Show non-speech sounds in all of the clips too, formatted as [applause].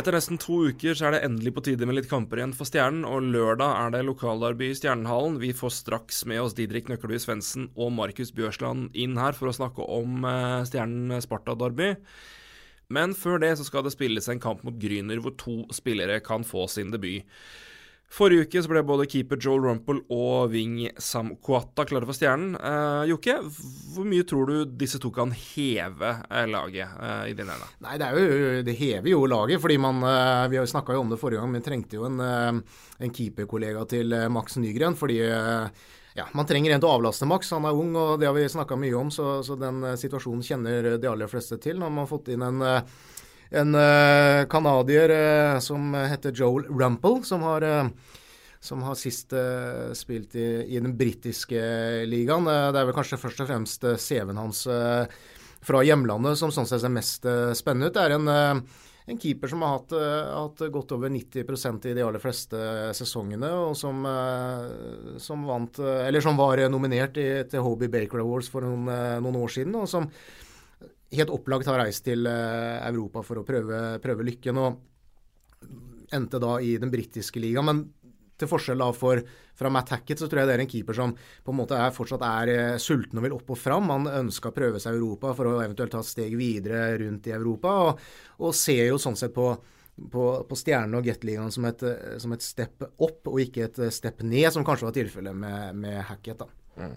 Etter nesten to uker så er det endelig på tide med litt kamper igjen for Stjernen, og lørdag er det lokalderby i Stjernehallen. Vi får straks med oss Didrik Nøkkelby Svendsen og Markus Bjørsland inn her for å snakke om eh, Stjernen-Sparta-derby. Men før det så skal det spilles en kamp mot Gryner, hvor to spillere kan få sin debut. Forrige uke så ble både keeper Joel Rumpel og wing Sam Kuata klare for Stjernen. Eh, Jokke, hvor mye tror du disse to kan heve uh, laget eh, i dine øyne? Nei, det, jo, det, hever jo laget, fordi man Vi har jo om det forrige gang, men trengte jo en, en keeperkollega til Max Nygren. fordi ja, man trenger en til å avlaste Max. Han er ung, og det har vi snakka mye om, så, så, den situasjonen kjenner de aller fleste til. Når man har fått inn en en canadier uh, uh, som heter Joel Rumple, som har, uh, som har sist spilt i, i den britiske ligaen. det er vel kanskje først og fremst CV-en hans fra hjemlandet som sånn sett ser mest spennende ut. Det er en, en keeper som har hatt, hatt, godt over 90% i de aller fleste sesongene, og som, som, vant, som var nominert i, til Hobie Baker Awards for noen, noen år siden. og som helt opplagt har reist til eh, Europa for å prøve, prøve lykken. Og endte da i den britiske ligaen. Men til forskjell da for, fra Matt Hackett, så tror jeg det er en keeper som på en måte er, fortsatt er eh, sulten og vil opp og fram. Han ønska å prøve seg i Europa for å eventuelt ta et steg videre rundt i Europa. Og, og ser jo sånn sett på på, på Stjerne- og Gateligaen som, som, et step opp, og ikke et step ned, som kanskje var tilfellet med, med Hackett. da. Mm.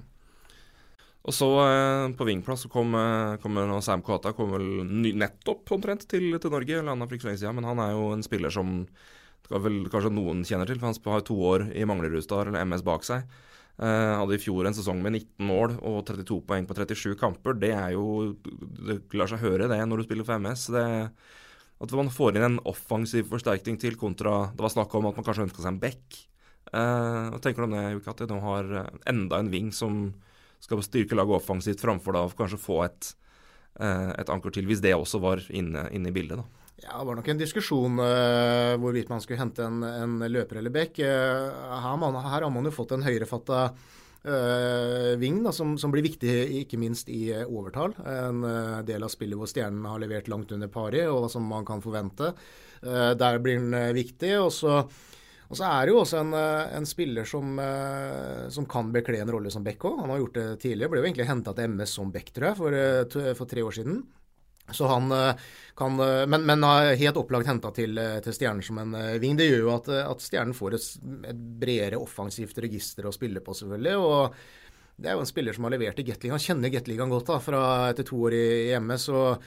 Og så eh, på Vingplass så kom, eh, kom Sam Kata kom vel nettopp omtrent til, til Norge. Landa for ikke så lenge siden, men han er jo en spiller som vel kanskje noen kjenner til. for Han har to år i Manglerudstad eller MS bak seg. Eh, hadde i fjor en sesong med 19 mål og 32 poeng på 37 kamper. Det er jo Det lar seg høre, det, når du spiller for MS. Det, at man får inn en offensiv forsterkning til kontra Det var snakk om at man kanskje ønska seg en back. Eh, tenker du om det, Jukati? at de har eh, enda en ving som skal styrke laget offensivt framfor da kanskje få et, eh, et anker til, hvis det også var inne, inne i bildet. da. Ja, Det var nok en diskusjon uh, hvorvidt man skulle hente en, en løper eller bekk. Uh, her, her, har man jo fått en høyrefatta uh, ving da, som, som, blir viktig ikke minst i overtall. En del av spillet hvor Stjernen har levert langt under pari, og som man kan forvente. der blir den viktig. og så og så er det jo også en, eh, en spiller som, eh, som, kan bekle en rolle som back òg. Han har gjort det tidligere. Ble jo egentlig henta til MS som back, tror jeg, for, eh, for, tre år siden. Så han kan Men, men helt opplagt henta til, til Stjernen som en ving. Det gjør jo at, at Stjernen får et, et, bredere offensivt register å spille på, selvfølgelig. og det er jo en spiller som har levert i Gateligaen. Kjenner Gateligaen godt da, fra etter to år i, i MS. og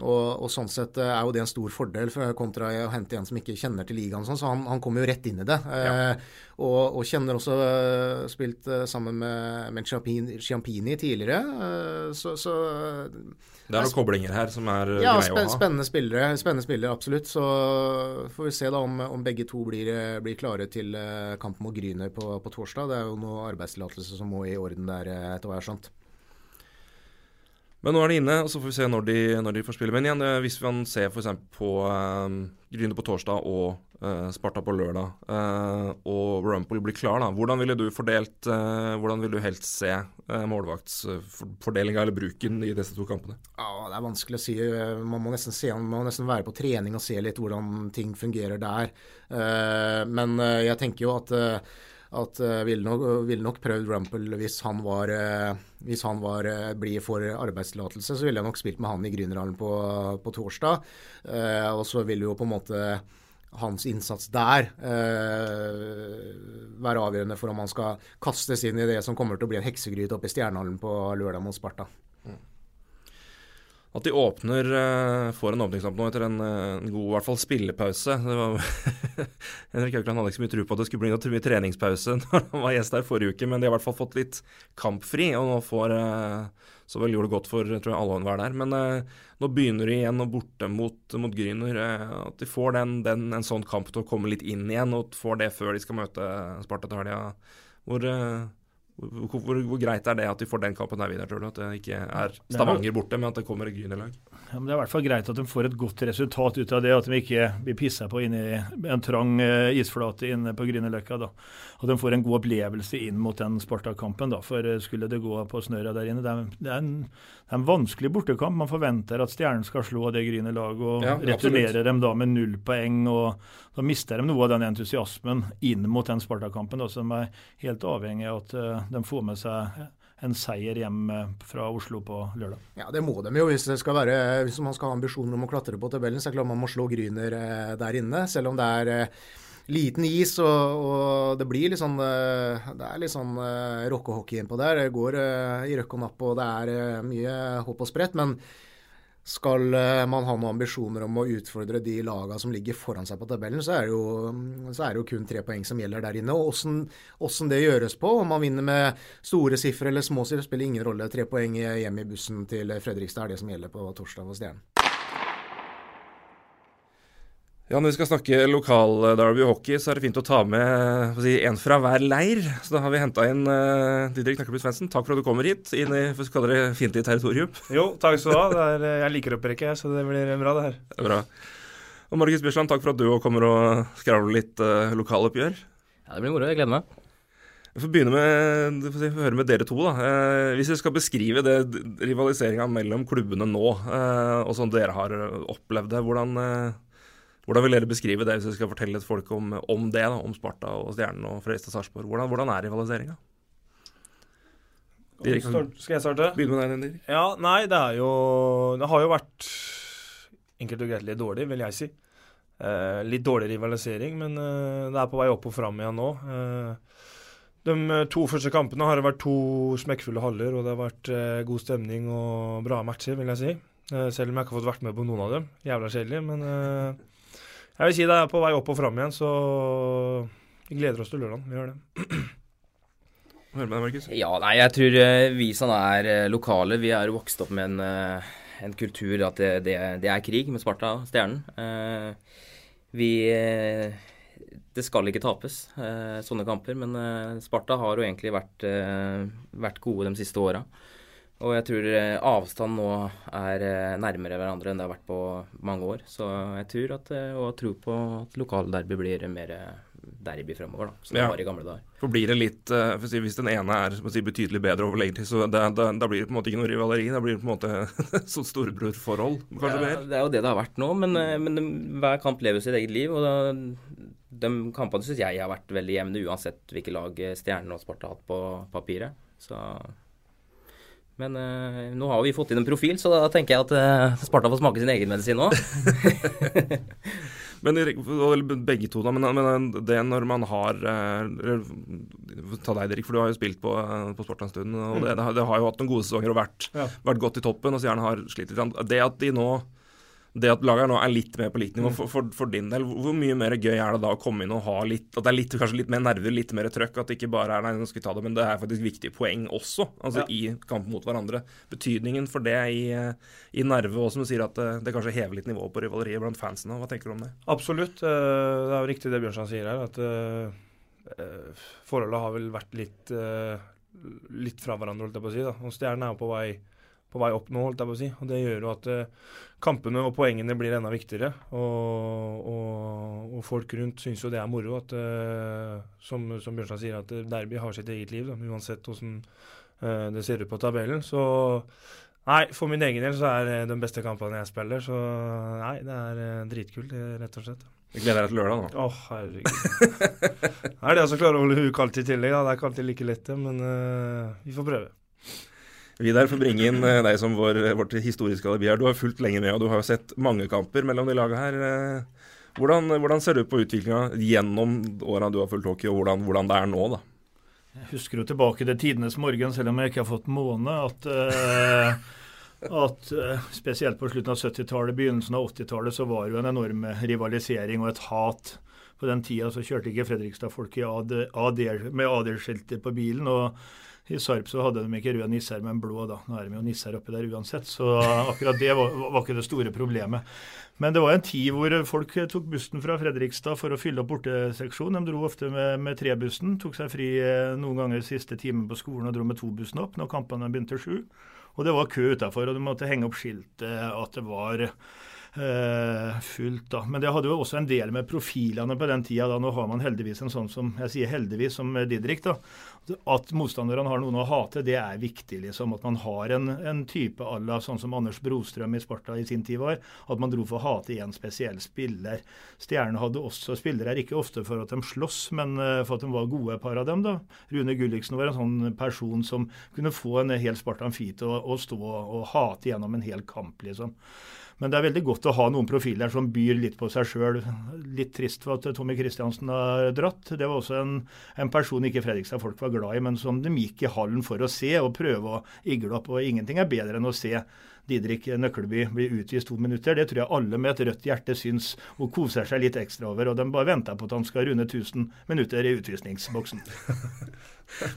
og, og, sånn sett eh, er jo det en stor fordel for, kontra å hente en som ikke kjenner til ligaen. Sånn, så han, han kommer jo rett inn i det. Ja. Eh, og, og, kjenner også uh, Spilt uh, sammen med, med Ciampini, Ciampini tidligere. Uh, så, så Det er noen koblinger her som er ja, greie å ha. Spennende spillere, spennende spillere, absolutt. Så får vi se da om, om begge to blir, blir klare til kampen mot Grüner på, på, torsdag. Det er jo noe arbeidstillatelse som må i orden der, etter hva jeg har skjønt. Men nå er de inne, og så får vi se når de, når de får spille. Men igjen, hvis man ser f.eks. på um, Gryne på torsdag og uh, Sparta på lørdag, uh, og Rumpel blir klar, da, hvordan ville du fordelt uh, Hvordan vil du helst se uh, målvaktsfordelinga eller bruken i disse to kampene? Ja, Det er vanskelig å si. Man må nesten, se, man må nesten være på trening og se litt hvordan ting fungerer der. men jeg tenker jo at at uh, ville nok, vil nok prøvd Rumpel hvis han var, uh, hvis han var uh, blid for arbeidstillatelse, så ville jeg nok spilt med han i Grünerhallen på, på, torsdag. Uh, og så ville jo på en måte hans innsats der være avgjørende for om han skal kastes inn i det som kommer til å bli en heksegryte oppe i Stjernehallen på lørdag mot Sparta. At de åpner uh, får en åpningskamp nå etter en, uh, en, god i hvert fall spillepause. [laughs] Henrik Haukeland hadde ikke så mye tro på at det skulle bli noe treningspause [laughs] når han var gjest der forrige uke, men de har i hvert fall fått litt kampfri, og nå får uh, Så vel gjorde det godt for tror jeg, alle og enhver der. Men nå begynner de igjen og borte mot, mot Gryner. at de får den, den, en sånn kamp til å komme litt inn igjen, og får det før de skal møte Sparta til helga. Hvor Hvor, hvor, hvor, greit er det at de får den kampen der videre, tror du? At det ikke er Stavanger borte, men at det kommer et Grünerlag? Ja, det er i hvert fall greit at de får et godt resultat ut av det. At de ikke blir pissa på inni en trang uh, isflate inne på Grünerløkka. At de får en god opplevelse inn mot den Sparta-kampen. For uh, skulle det gå på snørra der inne det er, det, er en, det er, en, vanskelig bortekamp. Man forventer at Stjernen skal slå det Grünerlaget og ja, returnere dem da med null poeng. og Da mister de noe av den entusiasmen inn mot den Sparta-kampen. som er helt avhengig av at uh, de får med seg en seier hjem eh, fra Oslo på lørdag. Ja, Det må de jo hvis, det skal være, hvis man skal ha ambisjoner om å klatre på tabellen. Så er det klart man må slå Gryner eh, der inne, selv om det er eh, liten is og, og, det blir litt sånn Det er litt sånn rockehockey innpå der. Det går i røkk og napp og det er mye hopp og sprett. Men skal eh, man ha noen ambisjoner om å utfordre de lagene som ligger foran seg på tabellen, så er det jo, er det jo kun tre poeng som gjelder der inne. Og åssen det gjøres på, om man vinner med store sifre eller små sifre, spiller ingen rolle. Tre poeng hjem i bussen til Fredrikstad er det som gjelder på torsdag for Stjernen. Ja, Når vi skal snakke lokal-Derby hockey, så er det fint å ta med si, en fra hver leir. Så da har vi henta inn uh, Didrik Nakkelby Svendsen. Takk for at du kommer hit, inn i for skal dere fiendtlig territorium. Jo, takk skal du ha. Er, eh, jeg liker opprykket, så det blir bra, det her. Det er bra. Og Margit Bjørsland, takk for at du òg kommer og skravler litt uh, lokaloppgjør. Ja, det blir moro. Jeg gleder meg. Vi får begynne med, får si, høre med dere to. da. Eh, hvis vi skal beskrive det rivaliseringa mellom klubbene nå, eh, og sånn dere har opplevd det, hvordan, eh, hvordan vil dere beskrive det hvis dere skal fortelle litt folk om, om det, da, om Sparta og Stjernen og Fredrikstad Sarpsborg? Hvordan, hvordan, er rivaliseringa? Skal jeg starte? Begynn med deg, Dirk. Ja, nei, det er jo Det har jo vært enkelt og greit litt dårlig, vil jeg si. Eh, litt dårlig rivalisering, men eh, det er på vei opp og fram igjen nå. Eh, de to første kampene har det vært to smekkfulle haller, og det har vært eh, god stemning og bra matcher, vil jeg si. Eh, selv om jeg ikke har fått vært med på noen av dem. Jævla kjedelig, men eh, jeg vil si det er på vei opp og fram igjen, så vi gleder oss til lørdag. Vi gjør det. Hør med deg, Markus. Ja, nei, jeg tror uh, vi som er uh, lokale, vi er vokst opp med en, uh, en kultur at det, det, det, er krig med Sparta og Stjernen. vi Det skal ikke tapes, sånne kamper, men Sparta har jo egentlig vært, vært gode de siste åra. Og jeg tror avstanden avstand nå er eh, nærmere hverandre enn det har vært på mange år. Så jeg tror at, og jeg tror på at lokalderby blir mer derby fremover, da, som ja. det var i gamle dager. For blir det litt, for si, Hvis den ene er si, betydelig bedre over lengre tid, så da, da, da, blir det på en måte ikke noe rivaleri? Da blir det på en måte [laughs] sånn storebrorforhold, kanskje ja, mer? Det er jo det det har vært nå, men, men hver kamp lever sitt eget liv. og da, De kampene syns jeg har vært veldig jevne, uansett hvilke lag Stjernen og Sparta har hatt på papiret. Så men uh, nå har vi fått inn en profil, så da tenker jeg at uh, Sparta får smake sin egen medisin nå. [laughs] men begge to, da. Men, men, det når man har uh, Ta deg, Erik, for du har jo spilt på, på Sparta en stund. og det, det, har jo hatt noen gode sesonger og vært, ja. vært godt i toppen, og så gjerne har slitt litt. Det at de nå det at laget nå er litt mer på likt nivå, mm. for, for, for, din del, hvor mye mer gøy er det da å komme inn og ha litt At det er litt, kanskje litt mer nerver, litt mer trøkk? At det ikke bare er nei, nå skal vi ta det, men det er faktisk viktige poeng også, altså ja. i kamp mot hverandre. Betydningen for det i, i nerve også, som du sier at det, det, kanskje hever litt nivå på rivaleriet blant fansene. Hva tenker du om det? Absolutt. Eh, det er jo riktig det Bjørnstad sier her, at uh, forholdet har vel vært litt, litt fra hverandre, holdt jeg på å si. da. Og Stjernen er jo på vei på vei opp nå, holdt jeg på å si. Og det gjør jo at uh, kampene og poengene blir enda viktigere. Og, og, og folk rundt syns jo det er moro at, uh, som, som Bjørnstad sier, at derby har sitt eget liv, da, uansett hvordan uh, det ser ut på tabellen. Så nei, for min egen del så er det de beste kampene jeg spiller. Så nei, det er dritkult, rett og slett. Jeg gleder deg til lørdag, da. Å, oh, herregud. [laughs] det er det som klarer å holde huet kaldt i tillegg. Da. Det er ikke alltid like lett, det, men vi får prøve. Vidar, får bringe inn eh, deg som vår, vårt historiske alibi her. Du har fulgt lenge med, og du har sett mange kamper mellom de lagene her. Eh, hvordan, hvordan ser du på utviklinga gjennom åra du har fulgt hockey, og hvordan, hvordan, det er nå, da? Jeg husker jo tilbake til tidenes morgen, selv om jeg ikke har fått måne, at, uh, at uh, spesielt på slutten av 70-tallet, begynnelsen av 80-tallet, så var det jo en enorm rivalisering og et hat. På den tida så kjørte ikke Fredrikstad-folk med AD-skilter på bilen. og I Sarp så hadde de ikke røde nisser, men blå. da. Nå er de jo nisser oppi der uansett, så akkurat det var, var ikke det store problemet. Men det var en tid hvor folk tok bussen fra Fredrikstad for å fylle opp borteseksjonen. De dro ofte med, med trebussen, tok seg fri eh, noen ganger siste timen på skolen og dro med tobussen opp når kampene begynte sju. Og det var kø utafor, og du måtte henge opp skiltet at det var eh, fullt. da. Men det hadde jo også en del med profilene på den tida. da. Nå har man heldigvis en sånn som jeg sier heldigvis, som Didrik. da. At motstanderne har noen å hate, det er viktig. liksom. At man har en, en type à la sånn som Anders Brostrøm i Sparta i sin tid var. At man dro for å hate en spesiell spiller. Stjernene hadde også spillere, ikke ofte for at de sloss, men uh, for at de var gode, par av dem. da. Rune Gulliksen var en sånn person som kunne få en hel Sparta Amfite å stå og hate gjennom en hel kamp, liksom. Men det er veldig godt å ha noen profiler som byr litt på seg sjøl. Litt trist for at Tommy Kristiansen har dratt. Det var også en, en person ikke Fredrikstad folk var glad i, men som de gikk i hallen for å se og prøve å igle opp. Og ingenting er bedre enn å se Didrik Nøkleby bli utvist to minutter. Det tror jeg alle med et rødt hjerte syns og koser seg litt ekstra over. Og de bare venter på at han skal runde 1000 minutter i utvisningsboksen. [laughs]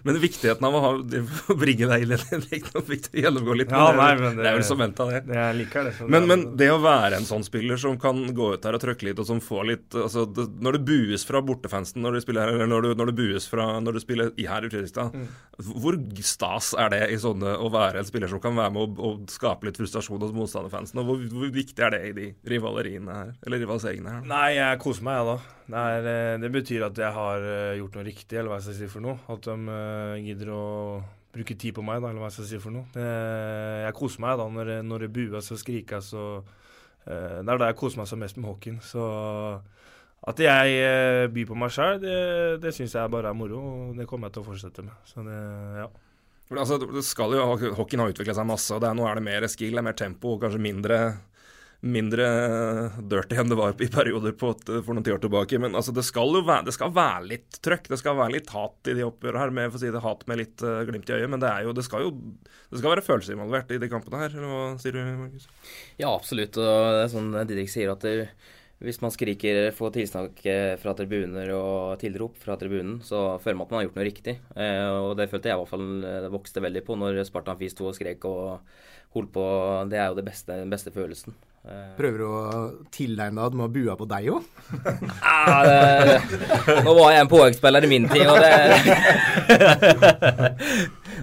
Men viktigheten av å ha, [laughs] bringe deg inn i det viktig å gjennomgå litt. Ja, nei, men det, det, er vel som venta, det. det. Jeg liker det. Men, men, det å være en sånn spiller som kan gå ut der og trøkke litt, og som får litt altså, det, Når det bues fra bortefansen når du spiller her, eller når, du, når du bues fra når du spiller i her i Fredrikstad, mm. hvor stas er det i sånne å være en spiller som kan være med å, skape litt frustrasjon hos motstanderfansen? Og hvor, hvor, viktig er det i de rivaleriene her, eller rivaliseringene her? Nei, jeg koser meg, jeg, da. Det, er, eh, det, betyr at jeg har eh, gjort noe riktig, eller hva jeg skal si for noe. At de uh, gidder å bruke tid på meg, da, eller hva jeg skal si for noe. Jeg koser meg da når, når det bues og skrikes. Og, uh, det er da jeg koser meg som mest med hockeyen. Så at jeg uh, byr på meg sjøl, det, det syns jeg bare er moro, og det kommer jeg til å fortsette med. Så det, ja. Altså, det skal jo, Hockeyen har utvikla seg masse, og er, nå er det mer skill, det er mer tempo kanskje mindre mindre dirty enn det var i perioder for noen tiår tilbake. Men altså, det, skal jo være, skal være litt trøkk. Det skal være litt hat i de oppgjørene her, med, for å si det, hat med litt uh, glimt i øyet. Men det, jo, det, skal jo det skal være følelser involvert i de kampene her. Eller hva sier du, Markus? Ja, absolutt. Og det er sånn Didrik sier at det, hvis man skriker får tilsnakk fra tribuner og tilrop fra tribunen, så føler man at man har gjort noe riktig. Eh, og det følte jeg i hvert fall vokste veldig på når Spartan Fis 2 og skrek og holdt på. Det er jo beste, den beste følelsen. Prøver du å tilegne deg at de har bua på deg òg? [laughs] ja, nå var jeg en påhøgspiller i min tid, og det [laughs]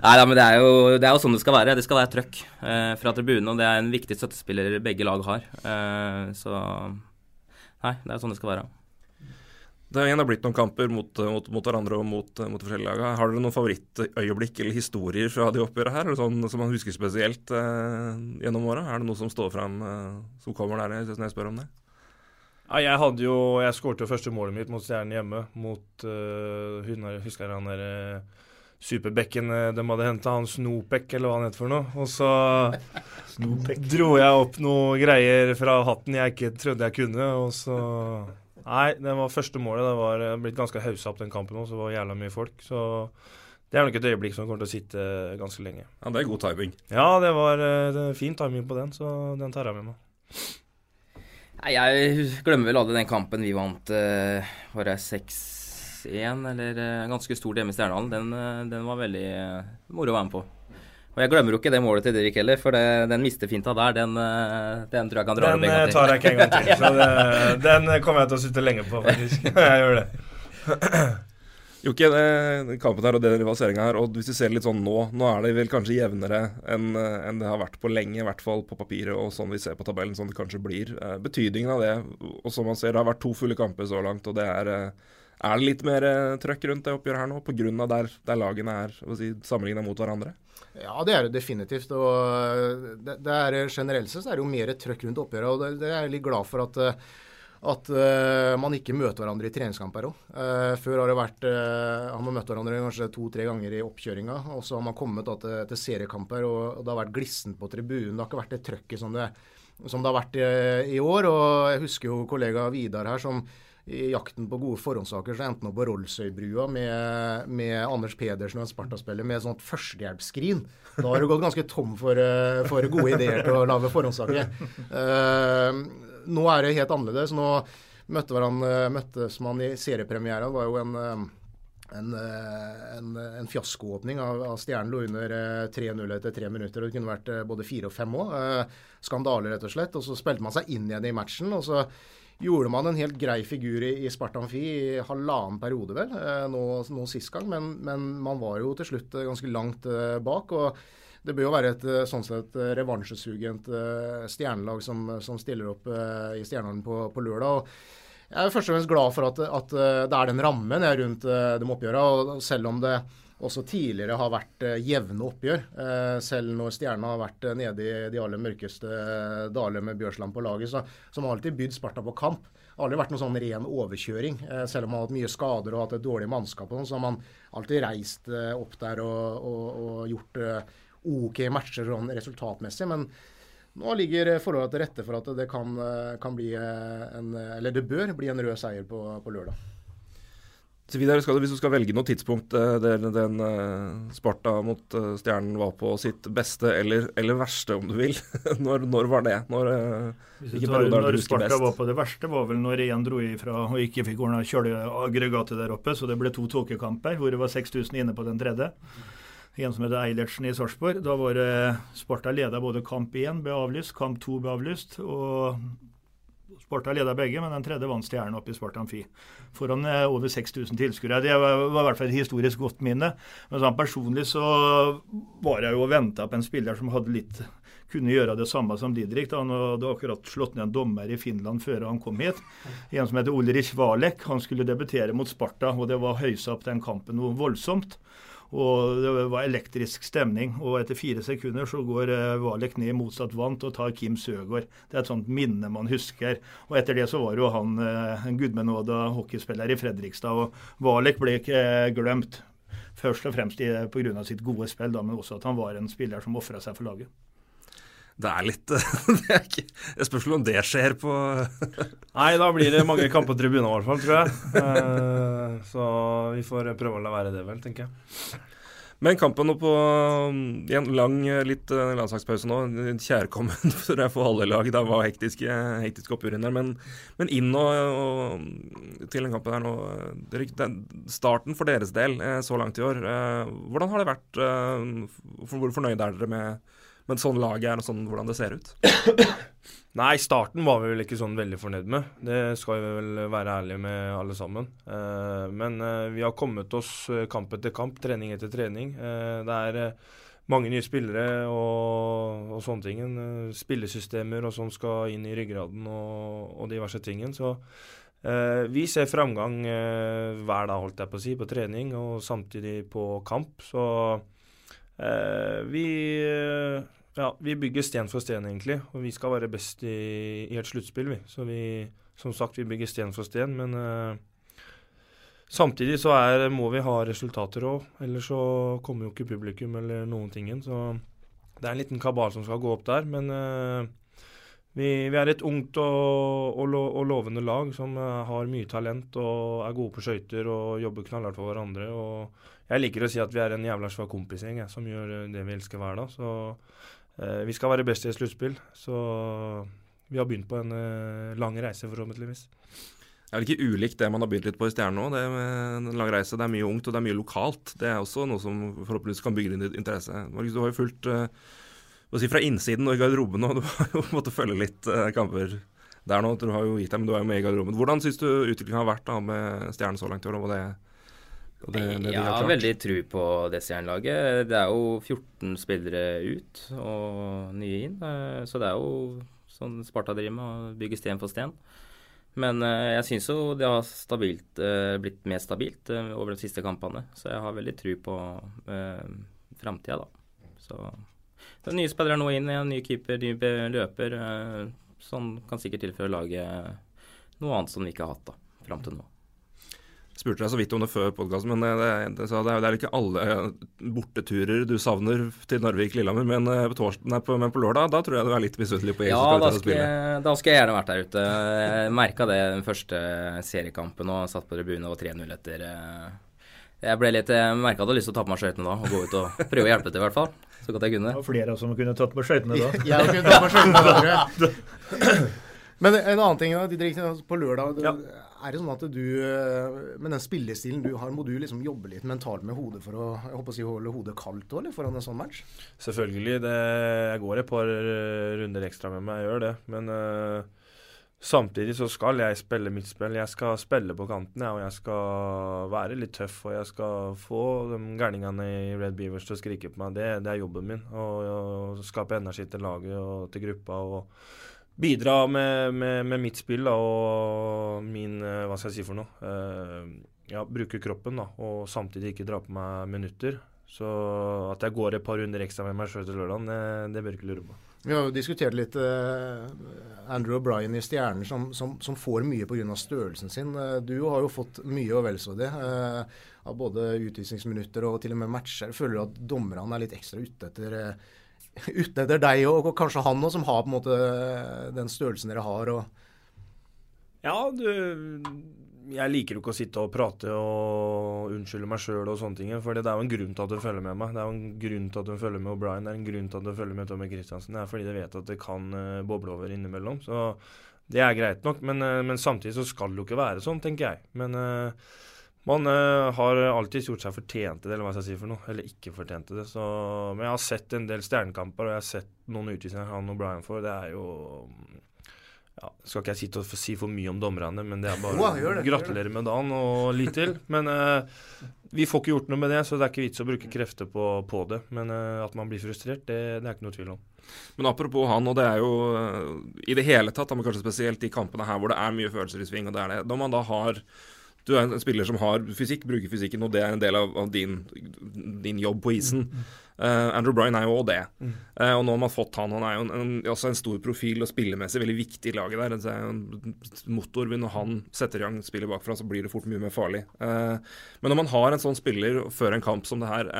Nei da, men det er, jo, det er, jo, sånn det skal være. Det skal være trøkk eh, fra tribunen, og det er en viktig støttespiller begge lag har. Eh, så nei, det er sånn det skal være. Det har igjen blitt noen kamper mot, mot, mot hverandre og mot, mot forskjellige lag. Har dere noen favorittøyeblikk eller historier fra de oppgjørene her? Eller sånn som man husker spesielt eh, gjennom åra? Er det noe som står fram eh, som kommer der hvis jeg spør om det? Ja, jeg hadde jo Jeg skåret jo første målet mitt mot Stjernen hjemme. Mot uh, hun Husker jeg han der uh, superbekken uh, de hadde henta? Han Snopek, eller hva han het for noe. Og så dro jeg opp noen greier fra hatten jeg ikke trodde jeg kunne, og så Nei, det var første målet. Det var eh, blitt ganske haussa opp den kampen òg, så det var jævla mye folk. Så det er nok et øyeblikk som kommer til å sitte eh, ganske lenge. Ja, Det er god timing. Ja, det var eh, det fin timing på den, så den tar jeg med meg. Nei, Jeg glemmer vel aldri den kampen vi vant, uh, var det 6-1, eller uh, ganske stor hjemme i Stjernehallen. Den, uh, den, var veldig moro å være med på. Og jeg glemmer jo ikke det målet til Dirk heller, for det, den mistefinta der, den, eh, den, tror jeg kan dra den, opp en gang til. Den tar jeg ikke en gang til. [laughs] så det, den kommer jeg til å sitte lenge på, faktisk. [laughs] jeg gjør det. [clears throat] Jokke, kampen her og den rivaliseringa her, og hvis du ser litt sånn nå Nå er det vel kanskje jevnere enn, en det har vært på lenge, i hvert fall på papiret og sånn vi ser på tabellen, sånn det kanskje blir. Eh, betydningen av det, og som man ser, det har vært to fulle kamper så langt, og det er eh, er det litt mer trøkk rundt det oppgjøret her nå, pga. Der, der lagene er si, sammenligna mot hverandre? Ja, det er det definitivt. og eh, det, det er, Generelt sett er det jo mer trøkk rundt oppgjøret. og det, det, er jeg litt glad for at, eh, at uh, man ikke møter hverandre i treningskamper òg. Uh, før har det vært uh, har man møtt hverandre kanskje to-tre ganger i oppkjøringa. Og så har man kommet da, til, til, seriekamper, og, og, det har vært glissent på tribunen. Det har ikke vært det trøkket som det, som det har vært i, i år. og Jeg husker jo kollega Vidar her som i jakten på gode forhåndssaker så endte han opp på Rollsøybrua med, med, Anders Pedersen og en Sparta-spiller med sånt førstehjelpsskrin. Da har du gått ganske tom for, eh, for, gode ideer til å lage forhåndssaker. Uh, nå er det helt annerledes. Nå møtte man, møttes man i seriepremieren. Det var jo en, en, en, en fiaskoåpning av, av Stjernen lå under 3-0 etter tre minutter. og Det kunne vært både fire og fem òg. Skandale, rett og slett. Og så spilte man seg inn igjen i matchen. og så gjorde man en helt grei figur i, i Sparta Amfi i halvannen periode, vel, eh, nå, nå sist gang. Men, men, man var jo til slutt eh, ganske langt uh, bak. og det bør jo være et sånn sett revansjesugent stjernelag som, som, stiller opp i Stjernehallen på, på, lørdag. og Jeg er først og fremst glad for at, at det er den rammen rundt de oppgjørene. Selv om det også tidligere har vært eh, jevne oppgjør. Eh, selv når Stjerna har vært eh, nede i de aller mørkeste daler med Bjørsland på laget, så, så har alltid bydd Sparta på kamp. Det har aldri vært noen sånn ren overkjøring. Selv om man har hatt mye skader og hatt et dårlig mannskap, og sånn, så har man alltid reist opp der og, og, og gjort OK matcher sånn resultatmessig. men nå ligger forholdet til rette for at det kan, kan, bli en Eller det bør bli en rød seier på, på lørdag. Så videre skal du, Hvis du skal velge noe tidspunkt der den, uh, Sparta mot uh, Stjernen var på sitt beste eller, eller verste, om du vil, [laughs] når, når, var det? Når, hvis du tar, når Sparta best. var på det verste, var vel når én dro ifra og ikke fikk ordna kjøleaggregatet der oppe. Så det ble to tåkekamper hvor det var 6000 inne på den tredje. En som heter Eilertsen i Sarpsborg. Da var Sparta leda både kamp 1 ble avlyst, kamp 2 ble avlyst. og Sparta leda begge, men den tredje vant Stjernen oppe i Sparta Amfi. Foran eh, over 6000 tilskuere. Det var, i hvert fall et historisk godt minne. Men sånn personlig så var jeg jo og venta på en spiller som hadde litt kunne gjøre det samme som Didrik. Han hadde akkurat slått ned en dommer i Finland før han kom hit. En som heter Ulrich Valek. Han skulle debutere mot Sparta, og det var høysa opp den kampen noe voldsomt. Og det var elektrisk stemning. Og etter fire sekunder så går eh, Valek ned i motsatt vant og tar Kim Søgaard. Det er et sånt minne man husker. Og etter det så var jo han eh, en gudbenåda hockeyspiller i Fredrikstad. Og Valek ble ikke eh, glemt. Først og fremst pga. sitt gode spill, da, men også at han var en spiller som ofra seg for laget det er litt [laughs] det er ikke, Jeg spørs om det skjer på [laughs] Nei, da blir det mange kamper på tribunen i hvert fall, tror jeg. Uh, så vi får prøve å la være det, vel, tenker jeg. Men kampen nå på i en lang litt eh, landslagspause nå, kjærkommen [laughs] for, for alle lag. Det var hektiske, hektiske oppgjør der. Men, men inn og, og, til den kampen her nå Starten for deres del eh, så langt i år, hvordan har det vært? Hvor fornøyd er dere med men sånn laget er, og sånn hvordan det ser ut? [coughs] Nei, starten var vi vel ikke sånn veldig fornøyd med. Det skal vi vel være ærlige med alle sammen. Eh, men eh, vi har kommet oss eh, kamp etter kamp, trening etter trening. det er mange nye spillere og, og sånne ting. Spillesystemer og sånn skal inn i ryggraden og, og diverse ting. Så vi ser framgang hver dag, holdt jeg på å si, på trening og samtidig på kamp. Så vi ja, vi bygger sten for sten, egentlig. Og vi skal være best i, i et sluttspill, vi. Så vi, som sagt, vi bygger sten for sten. Men uh, samtidig så er, må vi ha resultater òg. Ellers så kommer jo ikke publikum eller noen ting inn. Så det er en liten kabal som skal gå opp der. Men vi, vi, er et ungt og, og, og, lovende lag som uh, har mye talent og er gode på skøyter og jobber knallhardt for hverandre. og jeg liker å si at vi er en jævla svær kompisgjeng som gjør det vi elsker hver dag. Så Eh, vi skal være best i et sluttspill, så vi har begynt på en eh, lang reise, forhåpentligvis. Det er vel ikke ulikt det man har begynt litt på i Stjernen nå. Det med en lang reise, det er mye ungt og det er mye lokalt. Det er også noe som forhåpentligvis kan bygge din interesse. Du har jo fulgt uh, si fra innsiden og i garderoben, og [laughs] du har jo måttet følge litt uh, kamper der nå. Du har jo gitt deg, men du er jo med i garderoben. Hvordan syns du utviklingen har vært da med Stjernen så langt i år? og det det, det jeg har veldig tru på det stjernelaget. Det er jo 14 spillere ut og nye inn. Eh, så det er jo sånn Sparta driver med, å bygge sten for sten. Men eh, jeg syns jo det har stabilt, eh, blitt mer stabilt over de siste kampene. Så jeg har veldig tru på eh, framtida, da. Så er nye spillere nå inn, en ny keeper, ny løper. Sånn kan sikkert tilføre laget noe annet som vi ikke har hatt da, fram til nå Jeg spurte deg så vidt om det før podkasten, men det, det, det, er, det er ikke alle borteturer du savner til Narvik-Lillehammer. Men, eh, men på lørdag da tror jeg du er litt misunnelig på Egen. Ja, da skal, jeg, jeg gjerne vært der ute. Jeg merka det den første seriekampen og satt på tribunen og 3-0 etter. Eh, jeg ble litt, jeg merka at jeg hadde lyst til å ta på meg skøytene da og gå ut og prøve å hjelpe til, i hvert fall. Så godt jeg kunne. Det var flere som kunne tatt på skøytene da. [laughs] jeg kunne tatt på skøytene da, tror jeg. [laughs] Men en annen ting, Didrik, på lørdag. Ja. Er det sånn at du eh, Med den spillestilen du har, må du liksom jobbe litt mentalt med hodet for å jeg håper å si, holde hodet kaldt eller, foran en sånn match? Selvfølgelig. Det, jeg går et par eh, runder ekstra med meg, jeg gjør det. Men uh, samtidig så skal jeg spille mitt spill. Jeg skal spille på kanten, jeg, og jeg skal være litt tøff. Og jeg skal få de gærningene i Red Beavers til å skrike på meg. Det, det er jobben min. Å skape energi til laget og til gruppa. og bidra med, med, med, mitt spill da, og min Hva skal jeg si for noe? Uh, ja, bruke kroppen da, og samtidig ikke dra på meg minutter. Så at jeg går et par runder ekstra med meg sjøl til lørdag, det, det bør ikke lure på. Vi har jo diskutert litt uh, Andrew O'Brien i Stjernen, som, som, som får mye pga. størrelsen sin. Uh, du har jo fått mye og vel så det. Uh, av både utvisningsminutter og til og med matcher. Føler du at dommerne er litt ekstra ute etter [laughs] ute etter deg og, og kanskje han òg, som har på en måte den størrelsen dere har. ja, du Jeg liker jo ikke å sitte og prate og unnskylde meg sjøl og sånne ting. For det er jo en grunn til at hun følger med meg. Det er jo en grunn til at hun følger med O'Brien. Det er en grunn til at hun følger med Tommy Christiansen. Det er fordi de vet at det kan uh, boble over innimellom. Så det er greit nok. Men, uh, men, samtidig så skal det jo ikke være sånn, tenker jeg. Men uh, man har alltid gjort seg fortjent til det, eller hva skal jeg si for noe. Eller ikke fortjent det. Så, men jeg har sett en del stjernekamper, og jeg har sett noen utvisninger han og Brian får. Det er jo ja, Skal ikke jeg sitte og si for mye om dommerne, men det er bare wow, gratulere med dagen og litt til. Men uh, vi får ikke gjort noe med det, så det er ikke vits å bruke krefter på, på det. Men uh, at man blir frustrert, det, det, er ikke noe tvil om. Men apropos han, og det er jo i det hele tatt, men kanskje spesielt i kampene her hvor det er mye følelser i sving, og det er det. Når man da har du er en spiller som har fysikk, bruker fysikken, og det er en del av, av din, din, jobb på isen. Mm. Uh, Andrew Bryan er jo òg det. Mm. Uh, og nå har man fått han. Han er jo en, en, også en stor profil og spillemessig veldig viktig i laget der. Det er en motor. Når han setter i gang spillet bakfra, så blir det fort mye mer farlig. Uh, men når man har en sånn spiller før en kamp som det her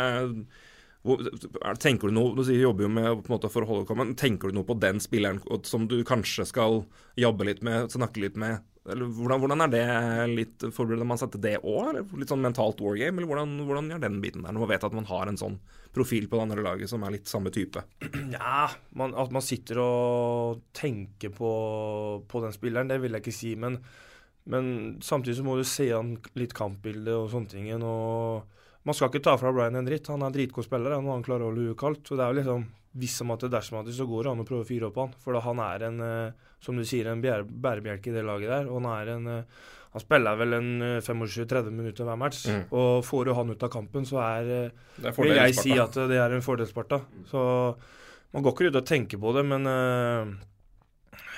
tenker du noe, Du sier jobber jo med på en måte for å holde men tenker du noe på den spilleren som du kanskje skal jobbe litt med, snakke litt med eller hvordan, hvordan, er det litt Forbereder man seg til det òg? Litt sånn mentalt wargame? Eller hvordan, hvordan gjør den biten der, når man vet at man har en sånn profil på det andre laget som er litt samme type? Ja, man, at man sitter og tenker på, på, den spilleren, det vil jeg ikke si. Men, men samtidig så må du se an litt kampbilde og sånne ting. Og man skal ikke ta fra Brian en dritt. Han er en dritgod spiller, han klarer å holde huet kaldt. Så det er jo liksom hvis om at dersom at det, så går det an å prøve å fyre opp han. For da han er en, eh, som du sier, en bærebjelke i det laget der. Og han er en eh, Han spiller vel en 25-30 eh, minutter hver match. Mm. Og får du han ut av kampen, så er, er vil jeg si at det er en fordelsparta. Så man går ikke ut og tenker på det, men uh,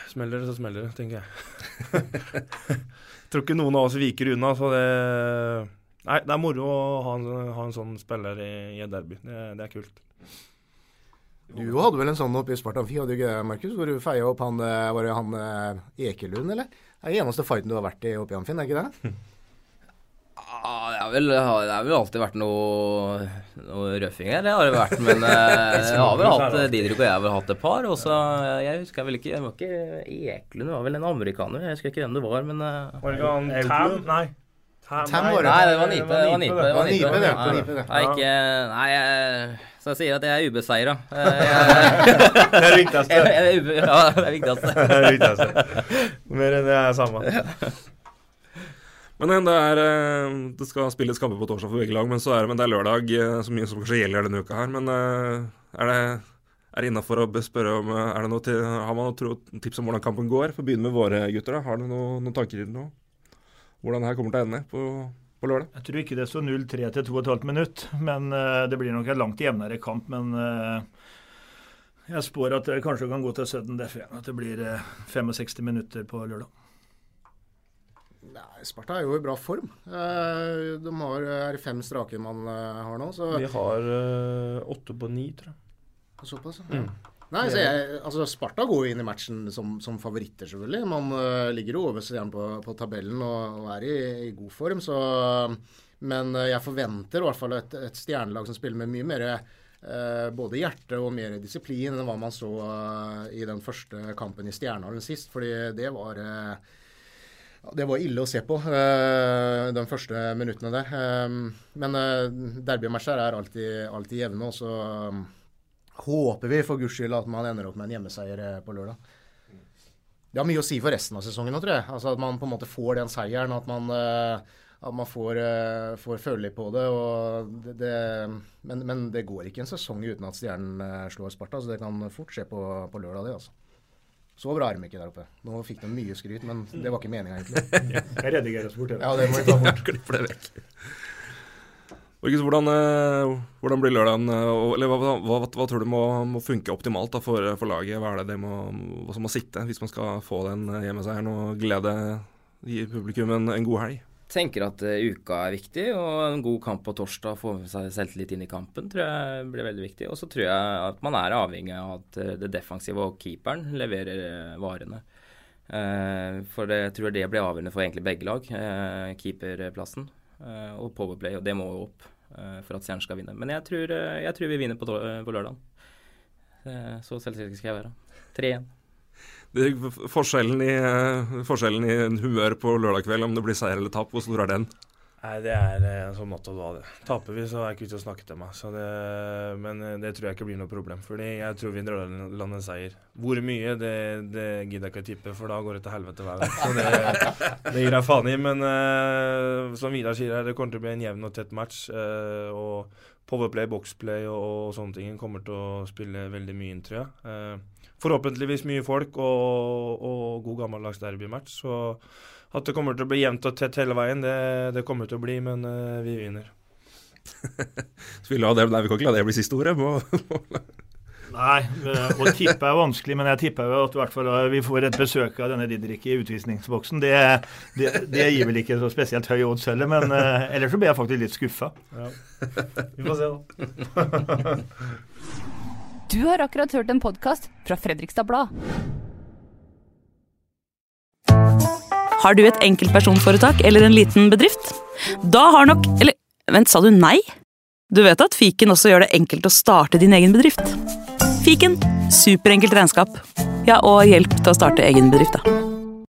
smeller det, så smeller det, tenker jeg. [laughs] jeg tror ikke noen av oss viker unna, så det Nei, det er moro å ha en, ha en sånn spiller i, i et derby. Det, det er kult. Du hadde vel en sånn oppe i Sparta Amfi, hadde du ikke det, Markus? Hvor du feia opp han eh, Var det han eh, Ekelund, eller? Det er den eneste fighten du har vært i oppe i Amfin, er ikke det? [laughs] Ja, det har vel, vel alltid vært noe, noe røffing her, det har det vært. Men eh, [laughs] jeg har vel hatt Didrik og jeg har vel hatt et par. Og så, Jeg husker vel ikke Det var ikke Eklund, det var vel en amerikaner. Jeg husker ikke hvem det var, men Var det ikke han Tam? Nei. Tam, nei. det. Nei, det var Nipe. Det var Nipe. Det var Nipe, det. Var nipe, det. Nei, ikke Nei, jeg så jeg sier at jeg er ubeseira. [laughs] det er det viktigste. [laughs] ja, det er viktigste. [laughs] det er viktigste. Mer enn det er samme. Men det, er, eh, det skal spilles kamper på torsdag for begge lag, men, så er det, men det er lørdag, eh, så mye som kanskje gjelder denne uka her. Men eh, er det er det innafor å spørre om er det noe til, Har man noen tips om hvordan kampen går? For å begynne med våre gutter. da. Har du noen, noen tanker i det nå? Hvordan det her kommer til å ende på på lørdag? Jeg tror ikke det står 0-3 til 2,5 minutt, men uh, det blir nok en langt jevnere kamp. Men uh, jeg spår at det kanskje kan gå til 17 DF igjen. At det blir uh, eh, 65 minutter på lørdag. Nei, Sparta er jo i bra form. de har er fem strake man har nå. Så. Vi har åtte på ni, tror jeg. Såpass, ja. Mm. Nei, så jeg, altså Sparta går jo inn i matchen som, som favoritter, selvfølgelig. Man uh, ligger jo over igjen på, på, tabellen og, og er i, i, god form. Så, men uh, jeg forventer i hvert fall et, et stjernelag som spiller med mye mer uh, både hjerte og mer disiplin enn hva man så i den første kampen i Stjernehallen sist. Fordi det var det var ille å se på de første minuttene der. men derbymatcher er alltid, alltid jevne. og så håper vi for guds skyld at man ender opp med en hjemmeseier eh, på lørdag. det har mye å si for resten av sesongen nå, tror jeg. Altså At man på en måte får den seieren. At man, uh, at man får, uh, får, føle litt på det. det, det men, men, det går ikke en sesong uten at Stjernen slår Sparta. Så det kan fort skje på, på lørdag, det. altså. Så bra er de ikke der oppe. Nå fikk de mye skryt, men det var ikke meninga, egentlig. [laughs] Jeg redigerer oss bort. Ja, det må vi ta bort. [laughs] Klipp det vekk. Markus, hvordan, eh, hvordan, blir lørdagen? Eh, eller hva, hva, hva, tror du må, må funke optimalt da, for, for, laget? Hva er det, det må, som må sitte hvis man skal få den hjemmeseieren og glede gi publikum en, en god helg? Tenker at uka er viktig, og en god kamp på torsdag, få med seg selvtillit inn i kampen, tror jeg blir veldig viktig. Og så tror jeg at man er avhengig av at det defensive og keeperen leverer varene. For jeg tror det blir avgjørende for egentlig begge lag, keeperplassen og powerplay, og det må jo opp. Eh, for at Stjernen skal vinne. Men jeg tror, eh, jeg tror vi vinner på, eh, på lørdag. Så selvsikker skal jeg være. 3-1. Forskjellen i, forskjellen i humør på lørdag kveld, om det blir seier eller tap, hvor stor er den? Nei, det er en sånn måte å ha det. Taper vi, så er jeg ikke ute å snakke til meg. Det, men det tror jeg ikke blir noe problem. Fordi jeg tror vi drar landet seier. Hvor mye, det, det, gidder jeg ikke å tippe, for da går det til helvete hver gang. Så det, [laughs] det gir jeg faen i. Men uh, som Vidar sier her, det kommer til å bli en jevn og tett match. Uh, og powerplay, boxplay og, og, sånne ting kommer til å spille veldig mye inn, tror jeg. Eh, forhåpentligvis mye folk og, og god gammeldags derbymatch. Så at det kommer til å bli jevnt og tett hele veien, det, det kommer til å bli, men eh, vi vinner. [laughs] Så vi, la det, nei, vi kan ikke la det bli siste ordet? Nei, å tippe er vanskelig, men jeg tipper jo at hvert fall eh, vi får et besøk av denne Didrik i utvisningsboksen. Det, det, det, gir vel ikke så spesielt høy odds heller, men uh, ellers så blir jeg faktisk litt skuffa. Ja. Vi får se, da. du har akkurat hørt en podkast fra Fredrikstad Blad. Har du et enkeltpersonforetak eller en liten bedrift? Da har nok Eller vent, sa du nei? Du vet at fiken også gjør det enkelt å starte din egen bedrift? Fiken superenkelt regnskap. Ja, og hjelp til å starte egen bedrift, da.